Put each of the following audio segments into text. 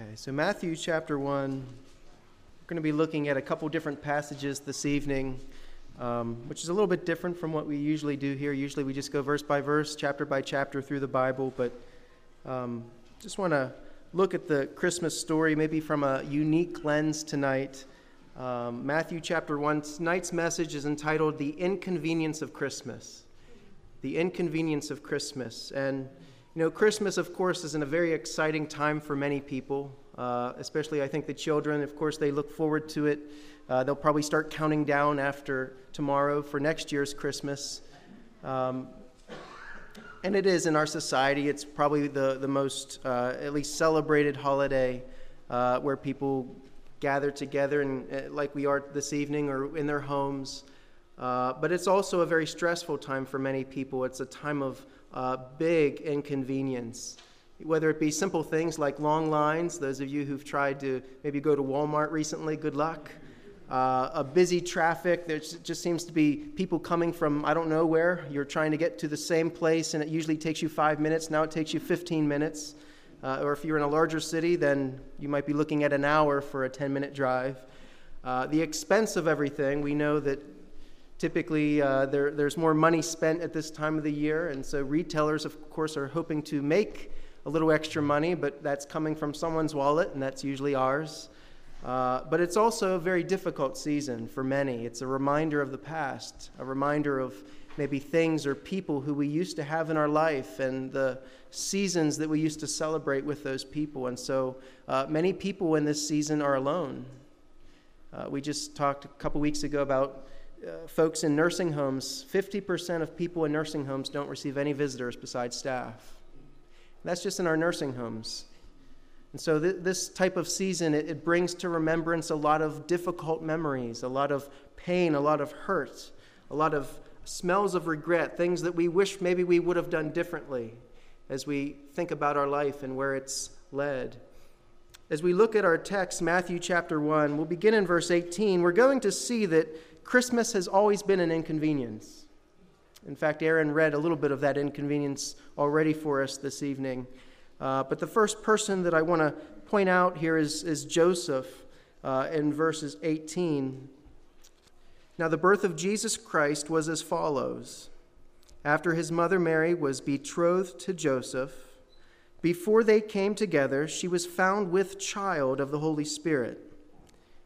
Okay, so Matthew chapter 1, we're going to be looking at a couple different passages this evening, um, which is a little bit different from what we usually do here. Usually we just go verse by verse, chapter by chapter through the Bible, but um, just want to look at the Christmas story maybe from a unique lens tonight. Um, Matthew chapter 1, tonight's message is entitled The Inconvenience of Christmas. The Inconvenience of Christmas. And you know, Christmas, of course, is in a very exciting time for many people, uh, especially I think the children. Of course, they look forward to it. Uh, they'll probably start counting down after tomorrow for next year's Christmas. Um, and it is in our society, it's probably the, the most, uh, at least, celebrated holiday uh, where people gather together, and uh, like we are this evening, or in their homes. Uh, but it's also a very stressful time for many people. It's a time of uh, big inconvenience. Whether it be simple things like long lines, those of you who've tried to maybe go to Walmart recently, good luck. Uh, a busy traffic, there just seems to be people coming from I don't know where. You're trying to get to the same place, and it usually takes you five minutes. Now it takes you 15 minutes. Uh, or if you're in a larger city, then you might be looking at an hour for a 10 minute drive. Uh, the expense of everything, we know that Typically, uh, there, there's more money spent at this time of the year, and so retailers, of course, are hoping to make a little extra money, but that's coming from someone's wallet, and that's usually ours. Uh, but it's also a very difficult season for many. It's a reminder of the past, a reminder of maybe things or people who we used to have in our life and the seasons that we used to celebrate with those people. And so uh, many people in this season are alone. Uh, we just talked a couple weeks ago about uh, folks in nursing homes, 50% of people in nursing homes don't receive any visitors besides staff. That's just in our nursing homes. And so, th- this type of season, it, it brings to remembrance a lot of difficult memories, a lot of pain, a lot of hurt, a lot of smells of regret, things that we wish maybe we would have done differently as we think about our life and where it's led. As we look at our text, Matthew chapter 1, we'll begin in verse 18. We're going to see that Christmas has always been an inconvenience. In fact, Aaron read a little bit of that inconvenience already for us this evening. Uh, but the first person that I want to point out here is, is Joseph uh, in verses 18. Now, the birth of Jesus Christ was as follows After his mother Mary was betrothed to Joseph, before they came together, she was found with child of the Holy Spirit.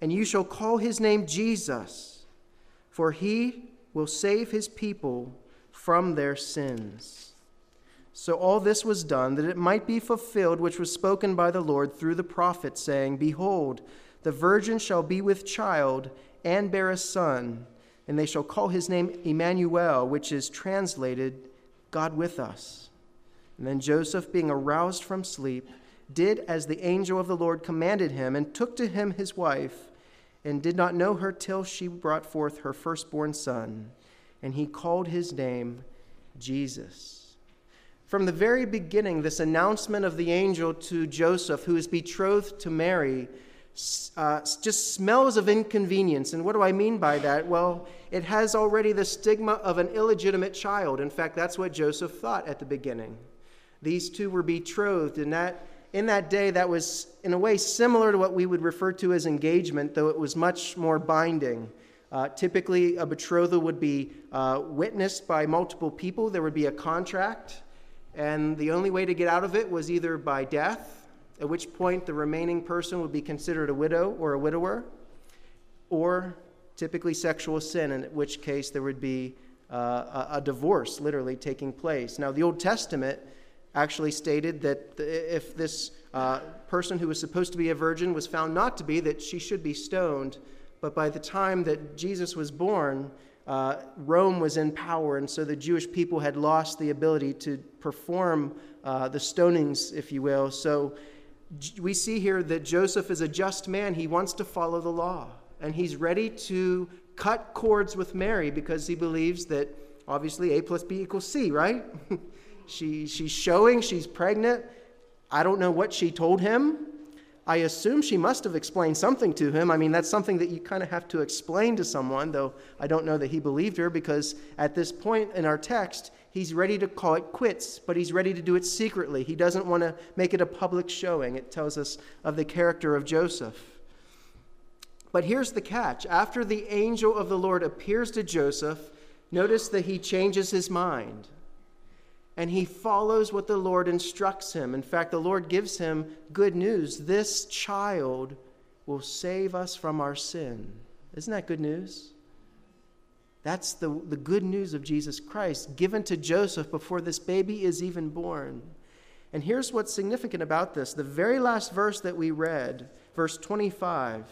and you shall call his name Jesus, for he will save his people from their sins. So all this was done that it might be fulfilled which was spoken by the Lord through the prophet, saying, Behold, the virgin shall be with child and bear a son, and they shall call his name Emmanuel, which is translated God with us. And then Joseph, being aroused from sleep, did as the angel of the Lord commanded him, and took to him his wife and did not know her till she brought forth her firstborn son, and he called his name Jesus. From the very beginning, this announcement of the angel to Joseph, who is betrothed to Mary, uh, just smells of inconvenience. And what do I mean by that? Well, it has already the stigma of an illegitimate child. In fact, that's what Joseph thought at the beginning. These two were betrothed, and that in that day, that was in a way similar to what we would refer to as engagement, though it was much more binding. Uh, typically, a betrothal would be uh, witnessed by multiple people. There would be a contract, and the only way to get out of it was either by death, at which point the remaining person would be considered a widow or a widower, or typically sexual sin, in which case there would be uh, a, a divorce literally taking place. Now, the Old Testament actually stated that if this uh, person who was supposed to be a virgin was found not to be, that she should be stoned. But by the time that Jesus was born, uh, Rome was in power, and so the Jewish people had lost the ability to perform uh, the stonings, if you will. So we see here that Joseph is a just man. He wants to follow the law, and he's ready to cut cords with Mary because he believes that obviously A plus B equals C, right? she, she's showing she's pregnant. I don't know what she told him. I assume she must have explained something to him. I mean, that's something that you kind of have to explain to someone, though I don't know that he believed her because at this point in our text, he's ready to call it quits, but he's ready to do it secretly. He doesn't want to make it a public showing. It tells us of the character of Joseph. But here's the catch after the angel of the Lord appears to Joseph, notice that he changes his mind and he follows what the Lord instructs him. In fact, the Lord gives him good news. This child will save us from our sin. Isn't that good news? That's the, the good news of Jesus Christ given to Joseph before this baby is even born. And here's what's significant about this the very last verse that we read, verse 25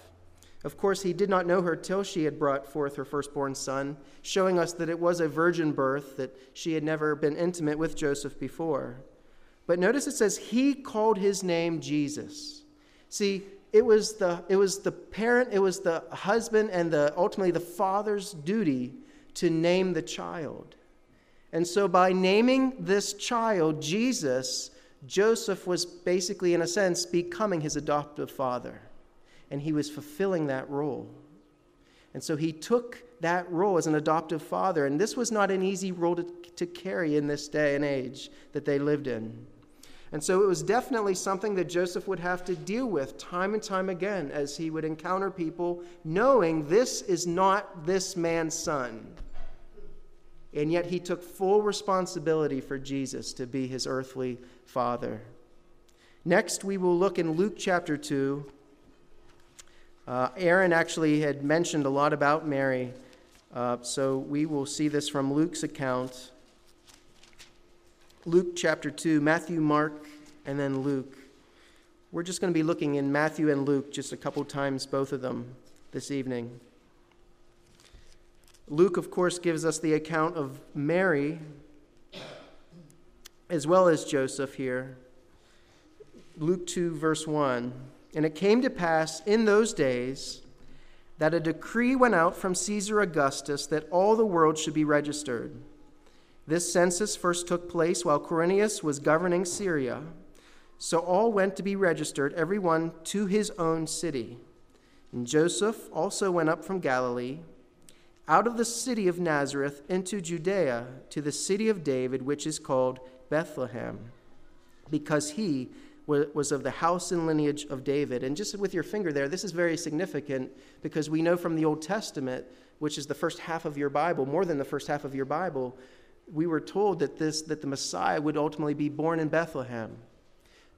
of course, he did not know her till she had brought forth her firstborn son, showing us that it was a virgin birth, that she had never been intimate with Joseph before. But notice it says, He called his name Jesus. See, it was the, it was the parent, it was the husband, and the, ultimately the father's duty to name the child. And so by naming this child Jesus, Joseph was basically, in a sense, becoming his adoptive father and he was fulfilling that role. And so he took that role as an adoptive father, and this was not an easy role to, to carry in this day and age that they lived in. And so it was definitely something that Joseph would have to deal with time and time again as he would encounter people knowing this is not this man's son. And yet he took full responsibility for Jesus to be his earthly father. Next, we will look in Luke chapter 2 uh, Aaron actually had mentioned a lot about Mary, uh, so we will see this from Luke's account. Luke chapter 2, Matthew, Mark, and then Luke. We're just going to be looking in Matthew and Luke just a couple times, both of them, this evening. Luke, of course, gives us the account of Mary as well as Joseph here. Luke 2, verse 1. And it came to pass in those days that a decree went out from Caesar Augustus that all the world should be registered. This census first took place while Quirinius was governing Syria. So all went to be registered, every one to his own city. And Joseph also went up from Galilee, out of the city of Nazareth, into Judea, to the city of David, which is called Bethlehem, because he was of the house and lineage of David. And just with your finger there, this is very significant because we know from the Old Testament, which is the first half of your Bible, more than the first half of your Bible, we were told that this that the Messiah would ultimately be born in Bethlehem.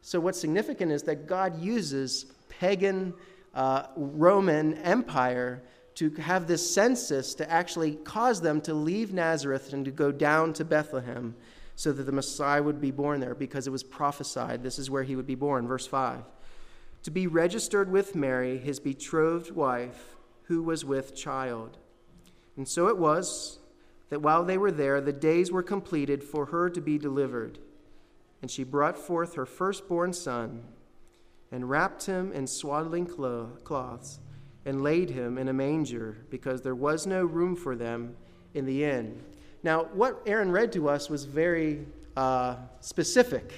So what's significant is that God uses pagan uh, Roman Empire to have this census to actually cause them to leave Nazareth and to go down to Bethlehem so that the Messiah would be born there because it was prophesied. This is where he would be born. Verse 5. To be registered with Mary, his betrothed wife, who was with child. And so it was that while they were there, the days were completed for her to be delivered. And she brought forth her firstborn son and wrapped him in swaddling cloths and laid him in a manger because there was no room for them in the inn. Now, what Aaron read to us was very uh, specific,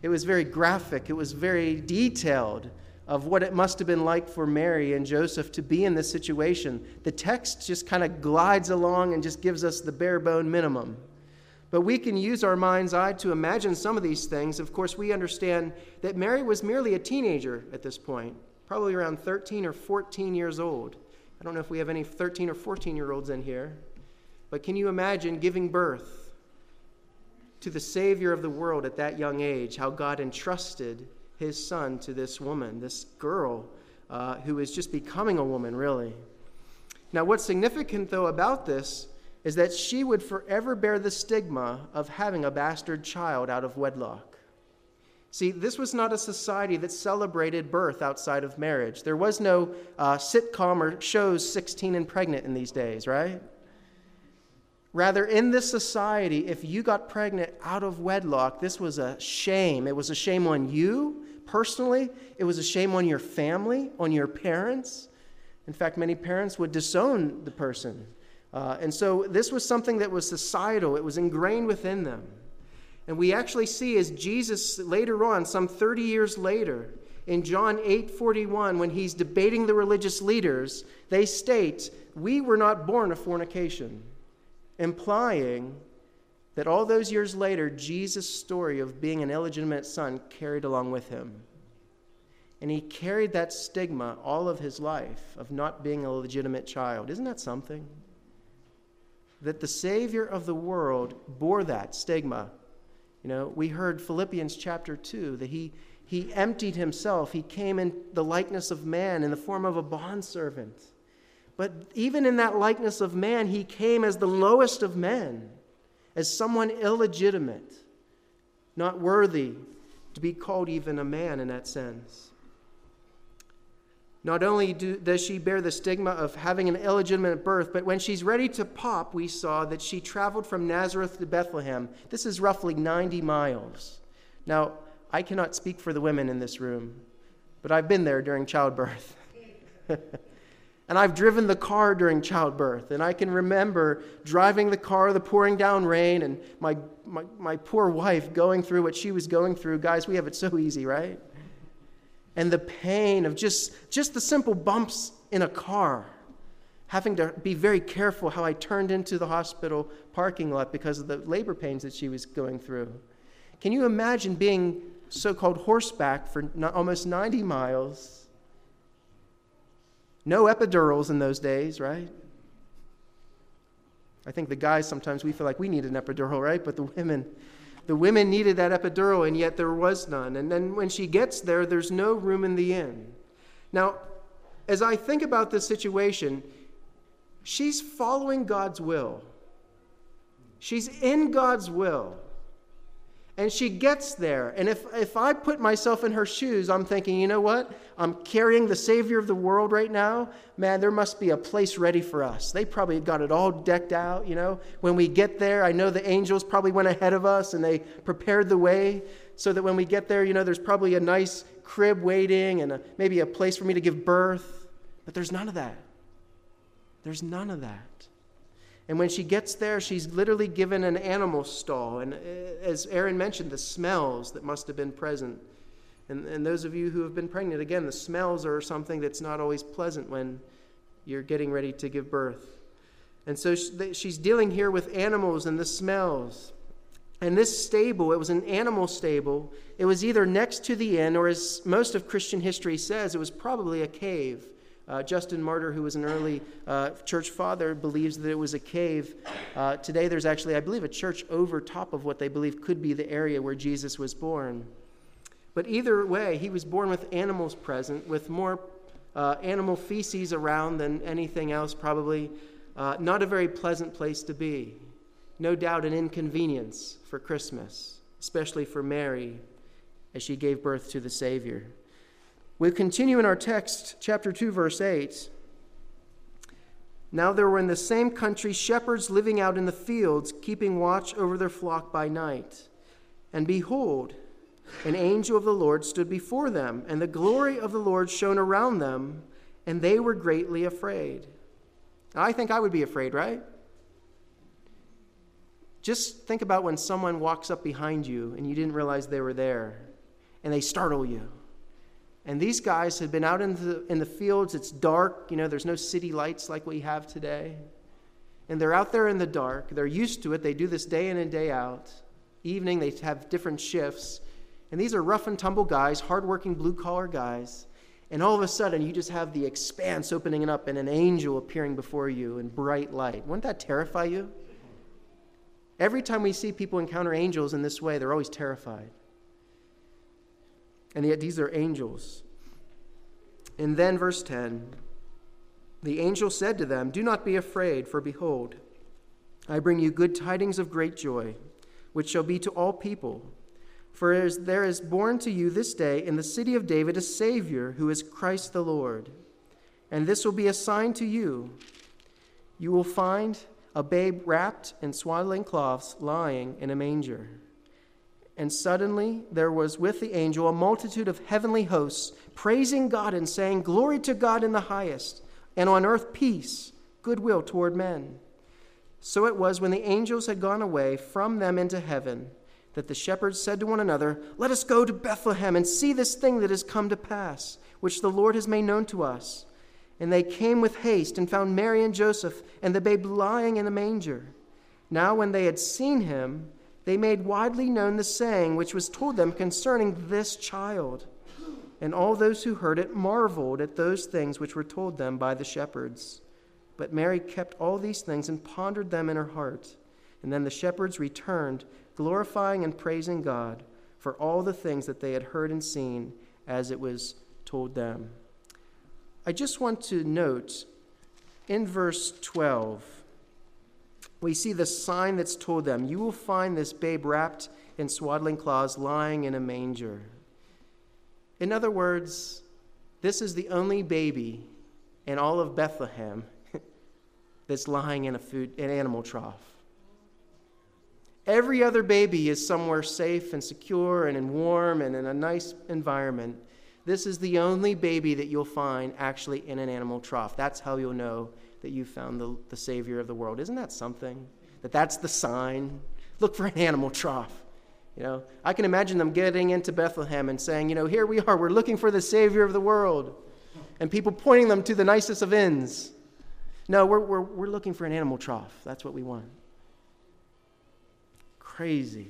it was very graphic, it was very detailed of what it must have been like for Mary and Joseph to be in this situation. The text just kind of glides along and just gives us the bare bone minimum. But we can use our mind's eye to imagine some of these things. Of course, we understand that Mary was merely a teenager at this point, probably around 13 or 14 years old. I don't know if we have any 13 or 14 year olds in here. But can you imagine giving birth to the Savior of the world at that young age? How God entrusted his son to this woman, this girl uh, who is just becoming a woman, really. Now, what's significant, though, about this is that she would forever bear the stigma of having a bastard child out of wedlock. See, this was not a society that celebrated birth outside of marriage. There was no uh, sitcom or shows 16 and pregnant in these days, right? Rather, in this society, if you got pregnant out of wedlock, this was a shame. It was a shame on you, personally, it was a shame on your family, on your parents. In fact, many parents would disown the person. Uh, and so this was something that was societal, it was ingrained within them. And we actually see as Jesus later on, some 30 years later, in John 8:41 when he's debating the religious leaders, they state, "We were not born of fornication," implying that all those years later Jesus' story of being an illegitimate son carried along with him. And he carried that stigma all of his life of not being a legitimate child. Isn't that something? That the Savior of the world bore that stigma. You know, we heard Philippians chapter 2 that he he emptied himself. He came in the likeness of man in the form of a bondservant. But even in that likeness of man, he came as the lowest of men, as someone illegitimate, not worthy to be called even a man in that sense. Not only do, does she bear the stigma of having an illegitimate birth, but when she's ready to pop, we saw that she traveled from Nazareth to Bethlehem. This is roughly 90 miles. Now, I cannot speak for the women in this room, but I've been there during childbirth. and I've driven the car during childbirth, and I can remember driving the car, the pouring down rain, and my, my, my poor wife going through what she was going through. Guys, we have it so easy, right? And the pain of just, just the simple bumps in a car having to be very careful how I turned into the hospital parking lot because of the labor pains that she was going through. Can you imagine being so called horseback for almost 90 miles. No epidurals in those days, right? I think the guys sometimes we feel like we need an epidural, right? But the women, the women needed that epidural, and yet there was none. And then when she gets there, there's no room in the inn. Now, as I think about this situation, she's following God's will. She's in God's will. And she gets there. And if, if I put myself in her shoes, I'm thinking, you know what? I'm carrying the Savior of the world right now. Man, there must be a place ready for us. They probably got it all decked out, you know. When we get there, I know the angels probably went ahead of us and they prepared the way so that when we get there, you know, there's probably a nice crib waiting and a, maybe a place for me to give birth. But there's none of that. There's none of that. And when she gets there, she's literally given an animal stall. And uh, as Aaron mentioned, the smells that must have been present. And, and those of you who have been pregnant, again, the smells are something that's not always pleasant when you're getting ready to give birth. And so she's dealing here with animals and the smells. And this stable, it was an animal stable. It was either next to the inn, or as most of Christian history says, it was probably a cave. Uh, Justin Martyr, who was an early uh, church father, believes that it was a cave. Uh, today, there's actually, I believe, a church over top of what they believe could be the area where Jesus was born. But either way, he was born with animals present, with more uh, animal feces around than anything else, probably. Uh, not a very pleasant place to be. No doubt an inconvenience for Christmas, especially for Mary as she gave birth to the Savior. We continue in our text, chapter 2, verse 8. Now there were in the same country shepherds living out in the fields, keeping watch over their flock by night. And behold, an angel of the Lord stood before them, and the glory of the Lord shone around them, and they were greatly afraid. I think I would be afraid, right? Just think about when someone walks up behind you and you didn't realize they were there, and they startle you. And these guys had been out in the, in the fields. It's dark. You know, there's no city lights like we have today. And they're out there in the dark. They're used to it. They do this day in and day out. Evening, they have different shifts. And these are rough and tumble guys, hardworking blue collar guys. And all of a sudden, you just have the expanse opening up and an angel appearing before you in bright light. Wouldn't that terrify you? Every time we see people encounter angels in this way, they're always terrified and yet these are angels. And then, verse 10 the angel said to them, Do not be afraid, for behold, I bring you good tidings of great joy, which shall be to all people. For there is born to you this day in the city of David a Savior, who is Christ the Lord. And this will be a sign to you. You will find a babe wrapped in swaddling cloths lying in a manger. And suddenly there was with the angel a multitude of heavenly hosts, praising God and saying, Glory to God in the highest, and on earth peace, goodwill toward men. So it was when the angels had gone away from them into heaven that the shepherds said to one another, Let us go to Bethlehem and see this thing that has come to pass, which the Lord has made known to us. And they came with haste and found Mary and Joseph and the babe lying in a manger. Now, when they had seen him, they made widely known the saying which was told them concerning this child. And all those who heard it marveled at those things which were told them by the shepherds. But Mary kept all these things and pondered them in her heart. And then the shepherds returned, glorifying and praising God for all the things that they had heard and seen as it was told them. I just want to note in verse 12 we see the sign that's told them you will find this babe wrapped in swaddling cloths lying in a manger. In other words, this is the only baby in all of Bethlehem that's lying in a food an animal trough. Every other baby is somewhere safe and secure and in warm and in a nice environment. This is the only baby that you'll find actually in an animal trough. That's how you'll know that you found the, the Savior of the world. Isn't that something? That that's the sign. Look for an animal trough. You know, I can imagine them getting into Bethlehem and saying, you know, here we are, we're looking for the Savior of the world. And people pointing them to the nicest of inns. No, we're, we're, we're looking for an animal trough. That's what we want. Crazy.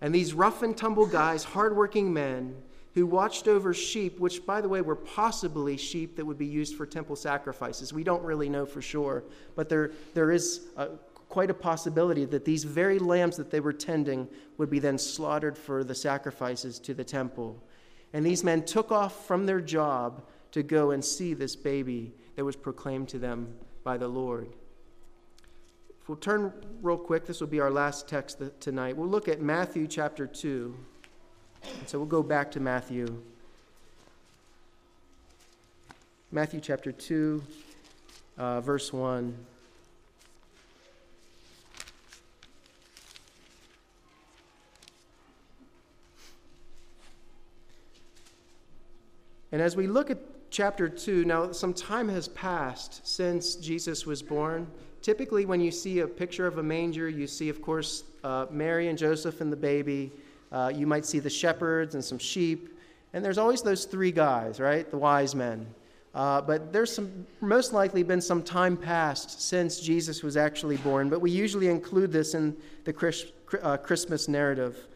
And these rough and tumble guys, hardworking men, who watched over sheep, which, by the way, were possibly sheep that would be used for temple sacrifices. We don't really know for sure, but there, there is a, quite a possibility that these very lambs that they were tending would be then slaughtered for the sacrifices to the temple. And these men took off from their job to go and see this baby that was proclaimed to them by the Lord. If we'll turn real quick, this will be our last text tonight. We'll look at Matthew chapter 2. And so we'll go back to Matthew. Matthew chapter 2, uh, verse 1. And as we look at chapter 2, now some time has passed since Jesus was born. Typically, when you see a picture of a manger, you see, of course, uh, Mary and Joseph and the baby. Uh, you might see the shepherds and some sheep. And there's always those three guys, right? The wise men. Uh, but there's some, most likely been some time passed since Jesus was actually born. But we usually include this in the Chris, uh, Christmas narrative.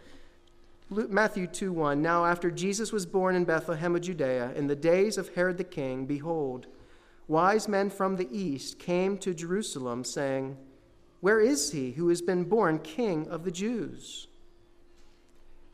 Matthew 2 1. Now, after Jesus was born in Bethlehem of Judea, in the days of Herod the king, behold, wise men from the east came to Jerusalem, saying, Where is he who has been born king of the Jews?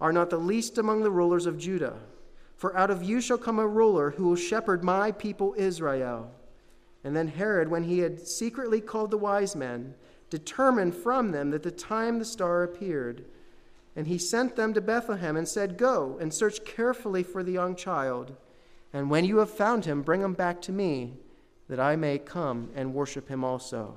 are not the least among the rulers of Judah. For out of you shall come a ruler who will shepherd my people Israel. And then Herod, when he had secretly called the wise men, determined from them that the time the star appeared. And he sent them to Bethlehem and said, Go and search carefully for the young child. And when you have found him, bring him back to me, that I may come and worship him also.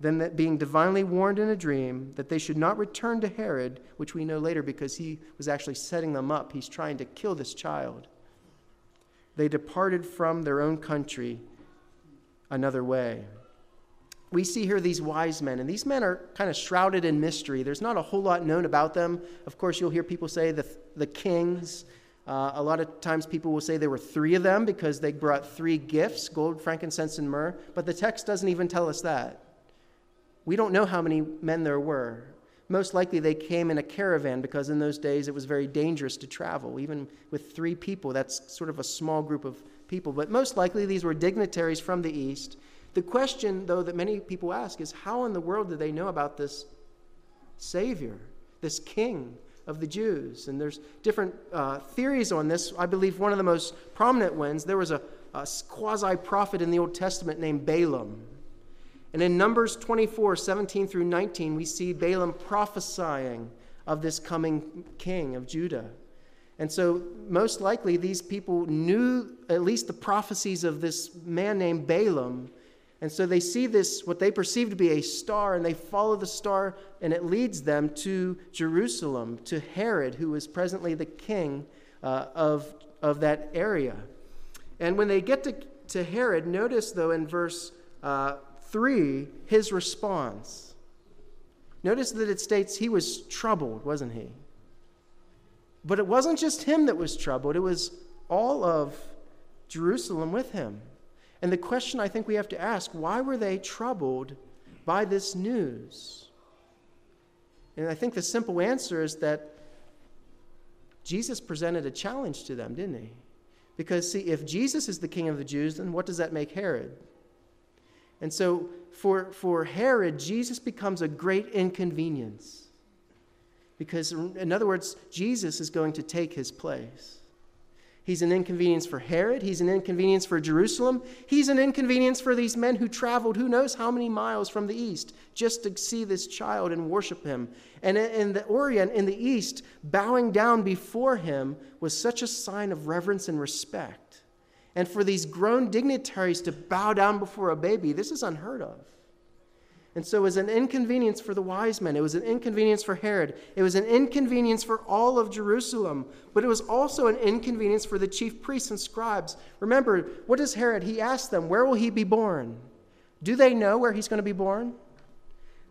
Then, that being divinely warned in a dream that they should not return to Herod, which we know later because he was actually setting them up, he's trying to kill this child, they departed from their own country another way. We see here these wise men, and these men are kind of shrouded in mystery. There's not a whole lot known about them. Of course, you'll hear people say the, the kings, Uh, a lot of times people will say there were three of them because they brought three gifts gold, frankincense, and myrrh. But the text doesn't even tell us that. We don't know how many men there were. Most likely they came in a caravan because in those days it was very dangerous to travel. Even with three people, that's sort of a small group of people. But most likely these were dignitaries from the east. The question, though, that many people ask is how in the world did they know about this Savior, this King of the Jews? And there's different uh, theories on this. I believe one of the most prominent ones, there was a, a quasi prophet in the Old Testament named Balaam. And in Numbers 24, 17 through 19, we see Balaam prophesying of this coming king of Judah. And so, most likely, these people knew at least the prophecies of this man named Balaam. And so they see this, what they perceive to be a star, and they follow the star, and it leads them to Jerusalem, to Herod, who is presently the king uh, of, of that area. And when they get to, to Herod, notice though in verse uh, 3 his response. Notice that it states he was troubled, wasn't he? But it wasn't just him that was troubled, it was all of Jerusalem with him. And the question I think we have to ask why were they troubled by this news? And I think the simple answer is that Jesus presented a challenge to them, didn't he? Because, see, if Jesus is the king of the Jews, then what does that make Herod? And so for, for Herod, Jesus becomes a great inconvenience. Because, in other words, Jesus is going to take his place. He's an inconvenience for Herod. He's an inconvenience for Jerusalem. He's an inconvenience for these men who traveled who knows how many miles from the east just to see this child and worship him. And in the Orient, in the east, bowing down before him was such a sign of reverence and respect. And for these grown dignitaries to bow down before a baby, this is unheard of. And so it was an inconvenience for the wise men. It was an inconvenience for Herod. It was an inconvenience for all of Jerusalem. But it was also an inconvenience for the chief priests and scribes. Remember, what does Herod? He asked them, Where will he be born? Do they know where he's going to be born?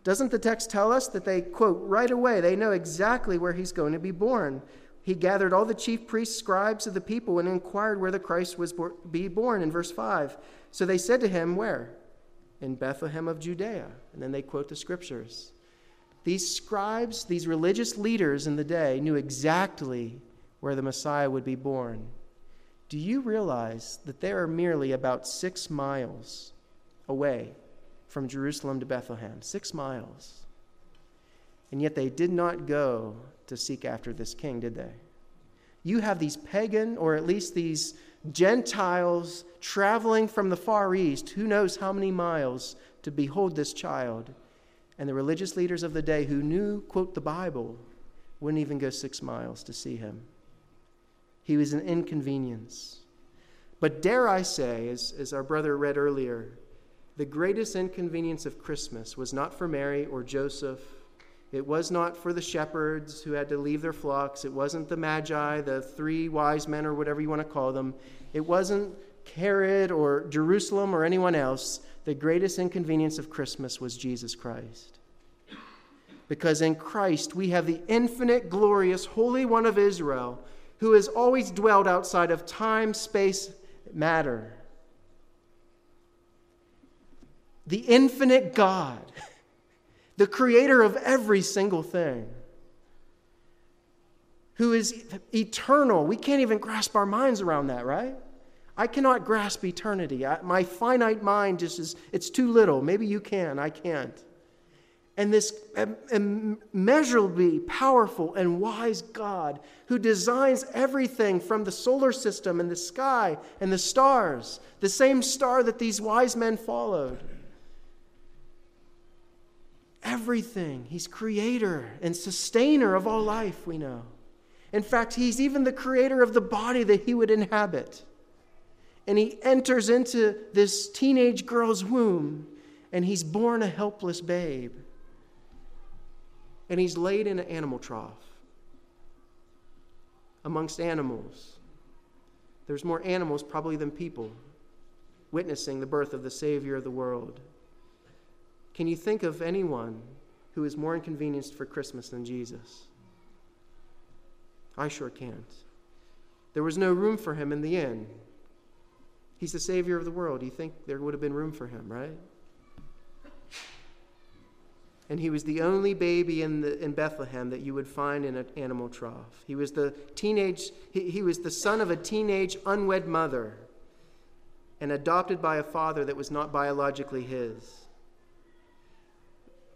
Doesn't the text tell us that they, quote, right away, they know exactly where he's going to be born? He gathered all the chief priests, scribes of the people, and inquired where the Christ was be born in verse 5. So they said to him, Where? in Bethlehem of Judea. And then they quote the scriptures. These scribes, these religious leaders in the day, knew exactly where the Messiah would be born. Do you realize that they are merely about six miles away from Jerusalem to Bethlehem? Six miles. And yet they did not go to seek after this king, did they? You have these pagan, or at least these Gentiles traveling from the Far East, who knows how many miles, to behold this child. And the religious leaders of the day who knew, quote, the Bible, wouldn't even go six miles to see him. He was an inconvenience. But dare I say, as, as our brother read earlier, the greatest inconvenience of Christmas was not for Mary or Joseph it was not for the shepherds who had to leave their flocks. It wasn't the magi, the three wise men, or whatever you want to call them. It wasn't Herod or Jerusalem or anyone else. The greatest inconvenience of Christmas was Jesus Christ. Because in Christ we have the infinite, glorious, Holy One of Israel who has always dwelled outside of time, space, matter. The infinite God the creator of every single thing, who is eternal. We can't even grasp our minds around that, right? I cannot grasp eternity. I, my finite mind just is, it's too little. Maybe you can, I can't. And this immeasurably powerful and wise God who designs everything from the solar system and the sky and the stars, the same star that these wise men followed everything. He's creator and sustainer of all life, we know. In fact, he's even the creator of the body that he would inhabit. And he enters into this teenage girl's womb and he's born a helpless babe. And he's laid in an animal trough amongst animals. There's more animals probably than people witnessing the birth of the Savior of the world. Can you think of anyone who is more inconvenienced for Christmas than Jesus? I sure can't. There was no room for him in the inn. He's the Savior of the world. You think there would have been room for him, right? And he was the only baby in, the, in Bethlehem that you would find in an animal trough. He was the teenage, he, he was the son of a teenage unwed mother and adopted by a father that was not biologically his.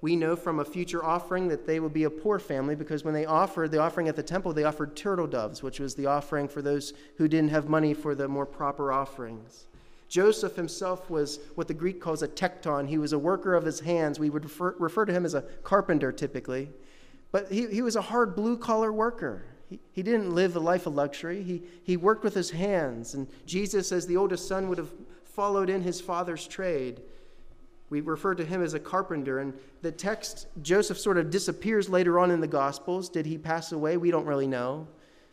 We know from a future offering that they would be a poor family because when they offered the offering at the temple, they offered turtle doves, which was the offering for those who didn't have money for the more proper offerings. Joseph himself was what the Greek calls a tekton. He was a worker of his hands. We would refer, refer to him as a carpenter typically. But he, he was a hard blue collar worker. He, he didn't live a life of luxury. He, he worked with his hands. And Jesus, as the oldest son, would have followed in his father's trade. We refer to him as a carpenter. And the text, Joseph sort of disappears later on in the Gospels. Did he pass away? We don't really know.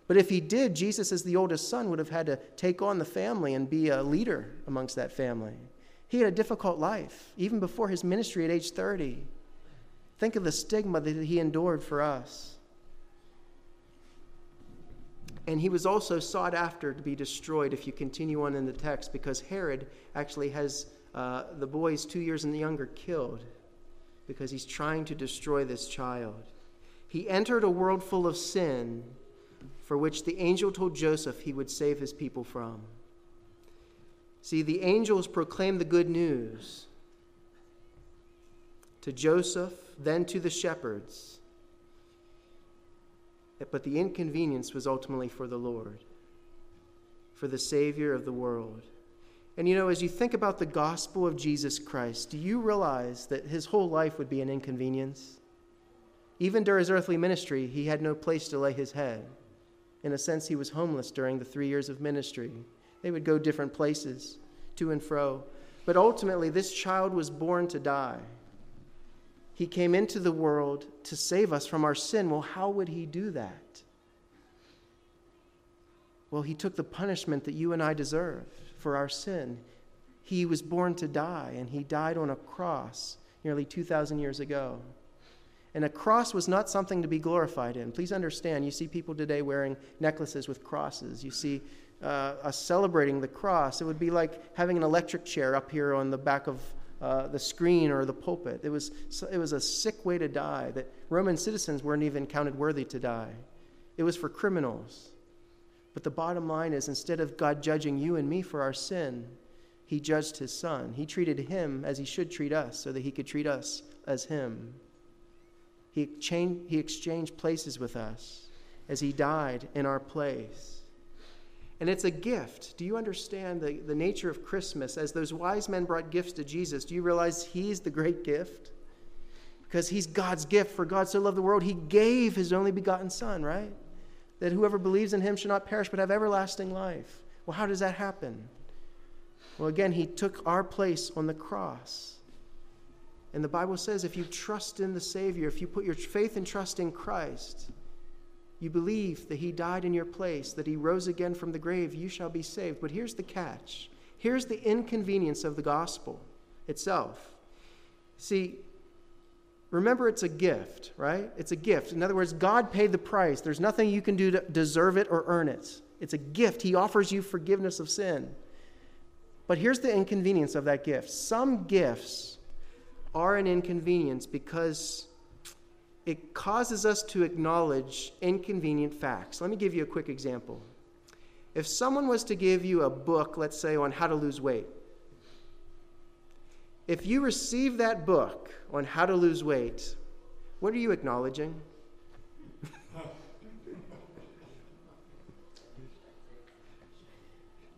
But if he did, Jesus, as the oldest son, would have had to take on the family and be a leader amongst that family. He had a difficult life, even before his ministry at age 30. Think of the stigma that he endured for us. And he was also sought after to be destroyed if you continue on in the text, because Herod actually has uh, the boys two years and younger killed because he's trying to destroy this child. He entered a world full of sin for which the angel told Joseph he would save his people from. See, the angels proclaimed the good news to Joseph, then to the shepherds. But the inconvenience was ultimately for the Lord, for the Savior of the world. And you know, as you think about the gospel of Jesus Christ, do you realize that his whole life would be an inconvenience? Even during his earthly ministry, he had no place to lay his head. In a sense, he was homeless during the three years of ministry. They would go different places, to and fro. But ultimately, this child was born to die. He came into the world to save us from our sin. Well, how would he do that? Well, he took the punishment that you and I deserve for our sin. He was born to die, and he died on a cross nearly 2,000 years ago. And a cross was not something to be glorified in. Please understand, you see people today wearing necklaces with crosses. You see uh, us celebrating the cross. It would be like having an electric chair up here on the back of uh, the screen or the pulpit. It was, it was a sick way to die that Roman citizens weren't even counted worthy to die. It was for criminals. But the bottom line is instead of God judging you and me for our sin, he judged his son. He treated him as he should treat us so that he could treat us as him. He, exchanged, he exchanged places with us as he died in our place. And it's a gift. Do you understand the, the nature of Christmas? As those wise men brought gifts to Jesus, do you realize he's the great gift? Because he's God's gift. For God so loved the world, he gave his only begotten Son, right? That whoever believes in him should not perish but have everlasting life. Well, how does that happen? Well, again, he took our place on the cross. And the Bible says if you trust in the Savior, if you put your faith and trust in Christ, you believe that He died in your place, that He rose again from the grave, you shall be saved. But here's the catch here's the inconvenience of the gospel itself. See, remember it's a gift, right? It's a gift. In other words, God paid the price. There's nothing you can do to deserve it or earn it. It's a gift. He offers you forgiveness of sin. But here's the inconvenience of that gift some gifts are an inconvenience because it causes us to acknowledge inconvenient facts. Let me give you a quick example. If someone was to give you a book, let's say, on how to lose weight, if you receive that book on how to lose weight, what are you acknowledging?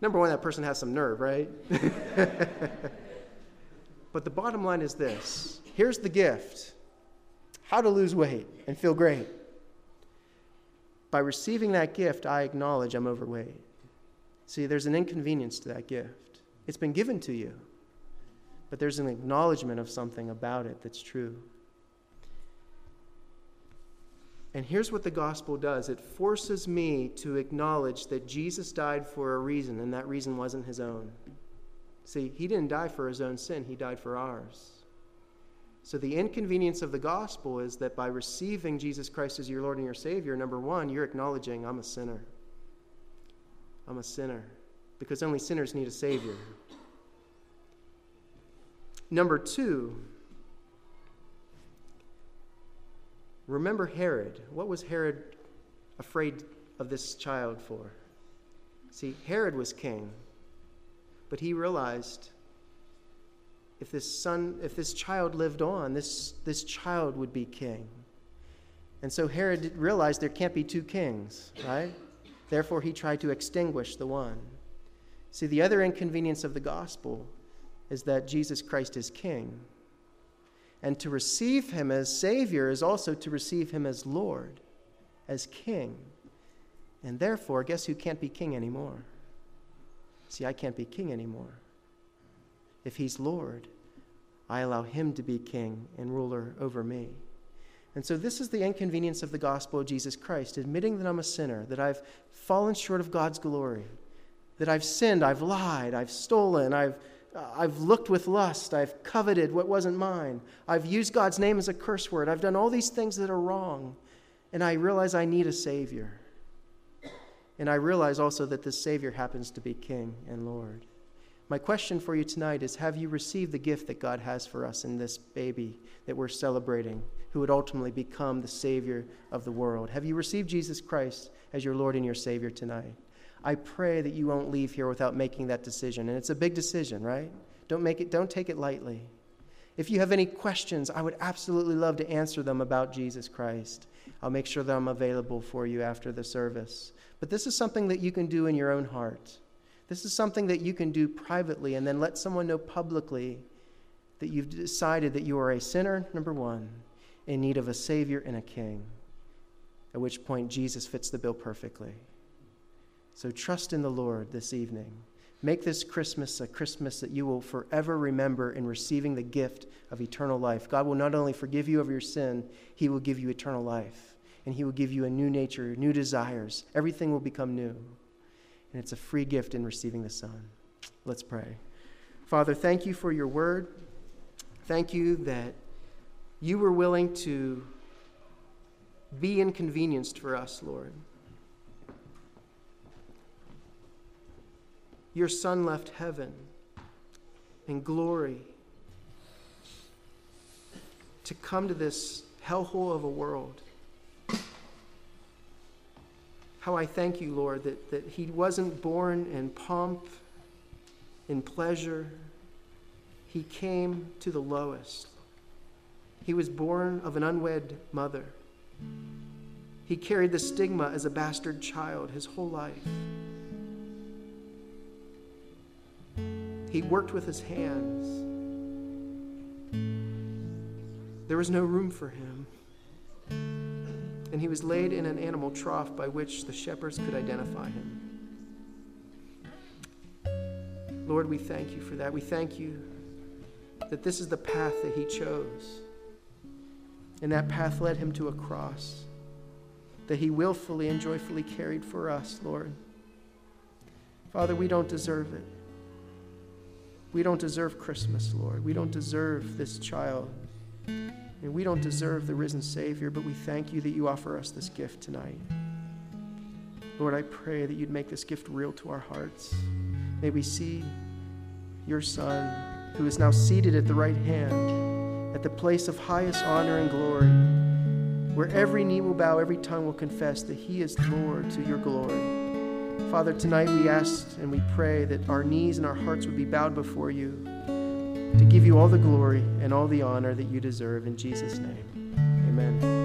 Number one, that person has some nerve, right? But the bottom line is this here's the gift how to lose weight and feel great. By receiving that gift, I acknowledge I'm overweight. See, there's an inconvenience to that gift. It's been given to you, but there's an acknowledgement of something about it that's true. And here's what the gospel does it forces me to acknowledge that Jesus died for a reason, and that reason wasn't his own. See, he didn't die for his own sin, he died for ours. So, the inconvenience of the gospel is that by receiving Jesus Christ as your Lord and your Savior, number one, you're acknowledging I'm a sinner. I'm a sinner, because only sinners need a Savior. Number two, remember Herod. What was Herod afraid of this child for? See, Herod was king, but he realized if this son, if this child lived on, this, this child would be king. And so Herod realized there can't be two kings, right? Therefore, he tried to extinguish the one. See, the other inconvenience of the gospel is that Jesus Christ is king. And to receive him as Savior is also to receive him as Lord, as king. And therefore, guess who can't be king anymore? See, I can't be king anymore. If he's Lord, I allow him to be king and ruler over me. And so, this is the inconvenience of the gospel of Jesus Christ admitting that I'm a sinner, that I've fallen short of God's glory, that I've sinned, I've lied, I've stolen, I've, Uh, I've looked with lust, I've coveted what wasn't mine, I've used God's name as a curse word, I've done all these things that are wrong, and I realize I need a Savior. And I realize also that this Savior happens to be King and Lord. My question for you tonight is Have you received the gift that God has for us in this baby that we're celebrating, who would ultimately become the Savior of the world? Have you received Jesus Christ as your Lord and your Savior tonight? I pray that you won't leave here without making that decision. And it's a big decision, right? Don't, make it, don't take it lightly. If you have any questions, I would absolutely love to answer them about Jesus Christ. I'll make sure that I'm available for you after the service. But this is something that you can do in your own heart. This is something that you can do privately and then let someone know publicly that you've decided that you are a sinner, number one, in need of a Savior and a King, at which point Jesus fits the bill perfectly. So trust in the Lord this evening. Make this Christmas a Christmas that you will forever remember in receiving the gift of eternal life. God will not only forgive you of your sin, He will give you eternal life. And He will give you a new nature, new desires. Everything will become new and it's a free gift in receiving the Son. Let's pray. Father, thank you for your word. Thank you that you were willing to be inconvenienced for us, Lord. Your Son left heaven in glory to come to this hellhole of a world how I thank you, Lord, that, that he wasn't born in pomp, in pleasure. He came to the lowest. He was born of an unwed mother. He carried the stigma as a bastard child his whole life. He worked with his hands. There was no room for him and he was laid in an animal trough by which the shepherds could identify him. Lord, we thank you for that. We thank you that this is the path that he chose. And that path led him to a cross that he willfully and joyfully carried for us, Lord. Father, we don't deserve it. We don't deserve Christmas, Lord. We don't deserve this child. And we don't deserve the risen Savior, but we thank you that you offer us this gift tonight. Lord, I pray that you'd make this gift real to our hearts. May we see your Son, who is now seated at the right hand, at the place of highest honor and glory, where every knee will bow, every tongue will confess that he is Lord to your glory. Father, tonight we ask and we pray that our knees and our hearts would be bowed before you to give you all the glory and all the honor that you deserve. In Jesus' name, amen.